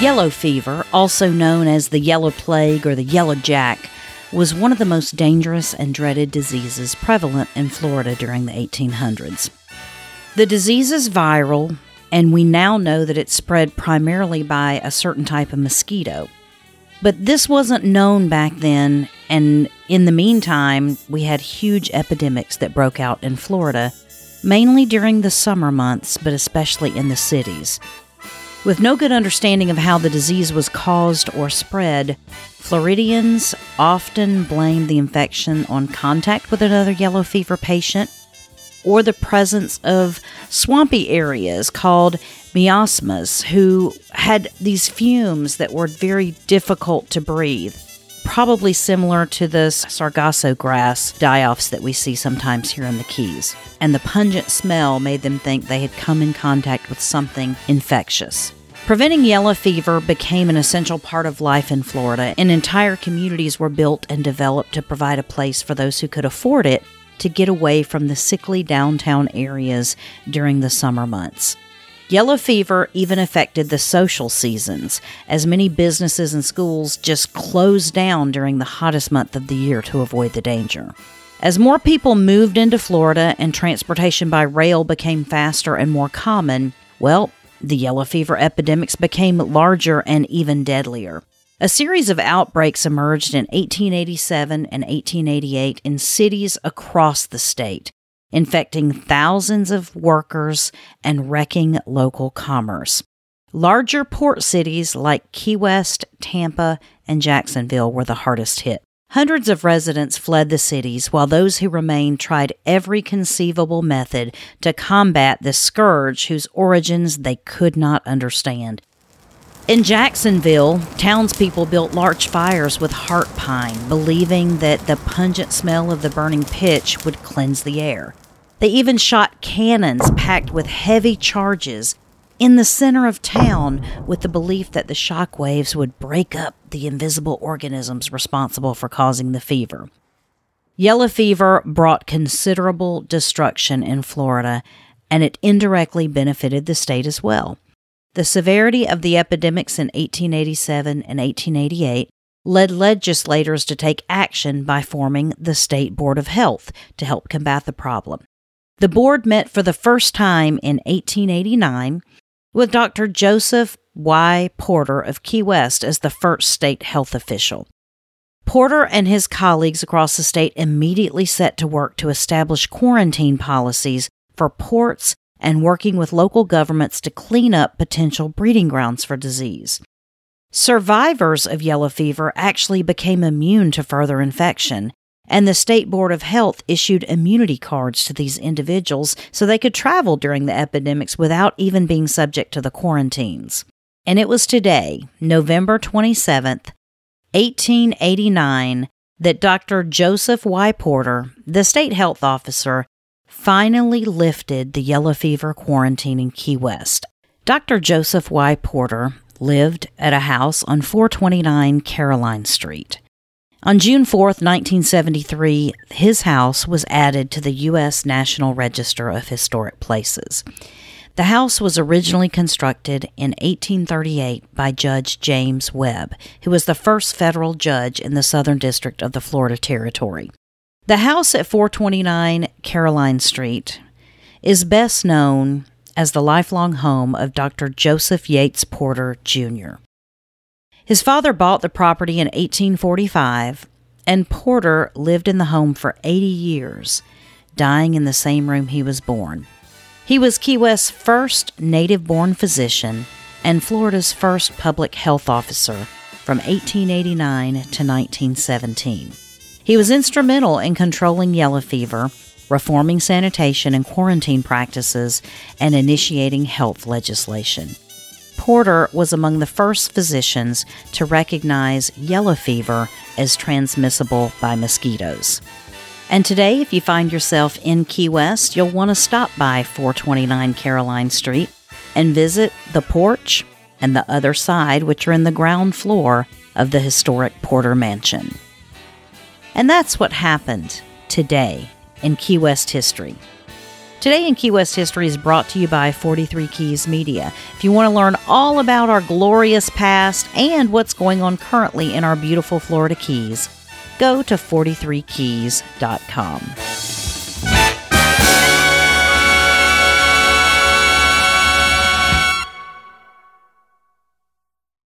Yellow fever, also known as the yellow plague or the yellow jack, was one of the most dangerous and dreaded diseases prevalent in Florida during the 1800s. The disease is viral, and we now know that it's spread primarily by a certain type of mosquito. But this wasn't known back then, and in the meantime, we had huge epidemics that broke out in Florida, mainly during the summer months, but especially in the cities. With no good understanding of how the disease was caused or spread, Floridians often blamed the infection on contact with another yellow fever patient or the presence of swampy areas called miasmas, who had these fumes that were very difficult to breathe. Probably similar to the sargasso grass die offs that we see sometimes here in the Keys. And the pungent smell made them think they had come in contact with something infectious. Preventing yellow fever became an essential part of life in Florida, and entire communities were built and developed to provide a place for those who could afford it to get away from the sickly downtown areas during the summer months. Yellow fever even affected the social seasons, as many businesses and schools just closed down during the hottest month of the year to avoid the danger. As more people moved into Florida and transportation by rail became faster and more common, well, the yellow fever epidemics became larger and even deadlier. A series of outbreaks emerged in 1887 and 1888 in cities across the state, infecting thousands of workers and wrecking local commerce. Larger port cities like Key West, Tampa, and Jacksonville were the hardest hit. Hundreds of residents fled the cities while those who remained tried every conceivable method to combat this scourge whose origins they could not understand. In Jacksonville, townspeople built large fires with heart pine, believing that the pungent smell of the burning pitch would cleanse the air. They even shot cannons packed with heavy charges in the center of town with the belief that the shock waves would break up the invisible organisms responsible for causing the fever. Yellow fever brought considerable destruction in Florida, and it indirectly benefited the state as well. The severity of the epidemics in 1887 and 1888 led legislators to take action by forming the State Board of Health to help combat the problem. The board met for the first time in 1889 with Dr. Joseph Y. Porter of Key West as the first state health official. Porter and his colleagues across the state immediately set to work to establish quarantine policies for ports and working with local governments to clean up potential breeding grounds for disease. Survivors of yellow fever actually became immune to further infection, and the State Board of Health issued immunity cards to these individuals so they could travel during the epidemics without even being subject to the quarantines. And it was today, November 27th, 1889, that Dr. Joseph Y. Porter, the state health officer, finally lifted the yellow fever quarantine in Key West. Dr. Joseph Y. Porter lived at a house on 429 Caroline Street. On June 4, 1973, his house was added to the U.S. National Register of Historic Places. The house was originally constructed in 1838 by Judge James Webb, who was the first federal judge in the Southern District of the Florida Territory. The house at 429 Caroline Street is best known as the lifelong home of Dr. Joseph Yates Porter, Jr. His father bought the property in 1845, and Porter lived in the home for 80 years, dying in the same room he was born. He was Key West's first native born physician and Florida's first public health officer from 1889 to 1917. He was instrumental in controlling yellow fever, reforming sanitation and quarantine practices, and initiating health legislation. Porter was among the first physicians to recognize yellow fever as transmissible by mosquitoes. And today, if you find yourself in Key West, you'll want to stop by 429 Caroline Street and visit the porch and the other side, which are in the ground floor of the historic Porter Mansion. And that's what happened today in Key West history. Today in Key West History is brought to you by 43 Keys Media. If you want to learn all about our glorious past and what's going on currently in our beautiful Florida Keys, go to 43keys.com.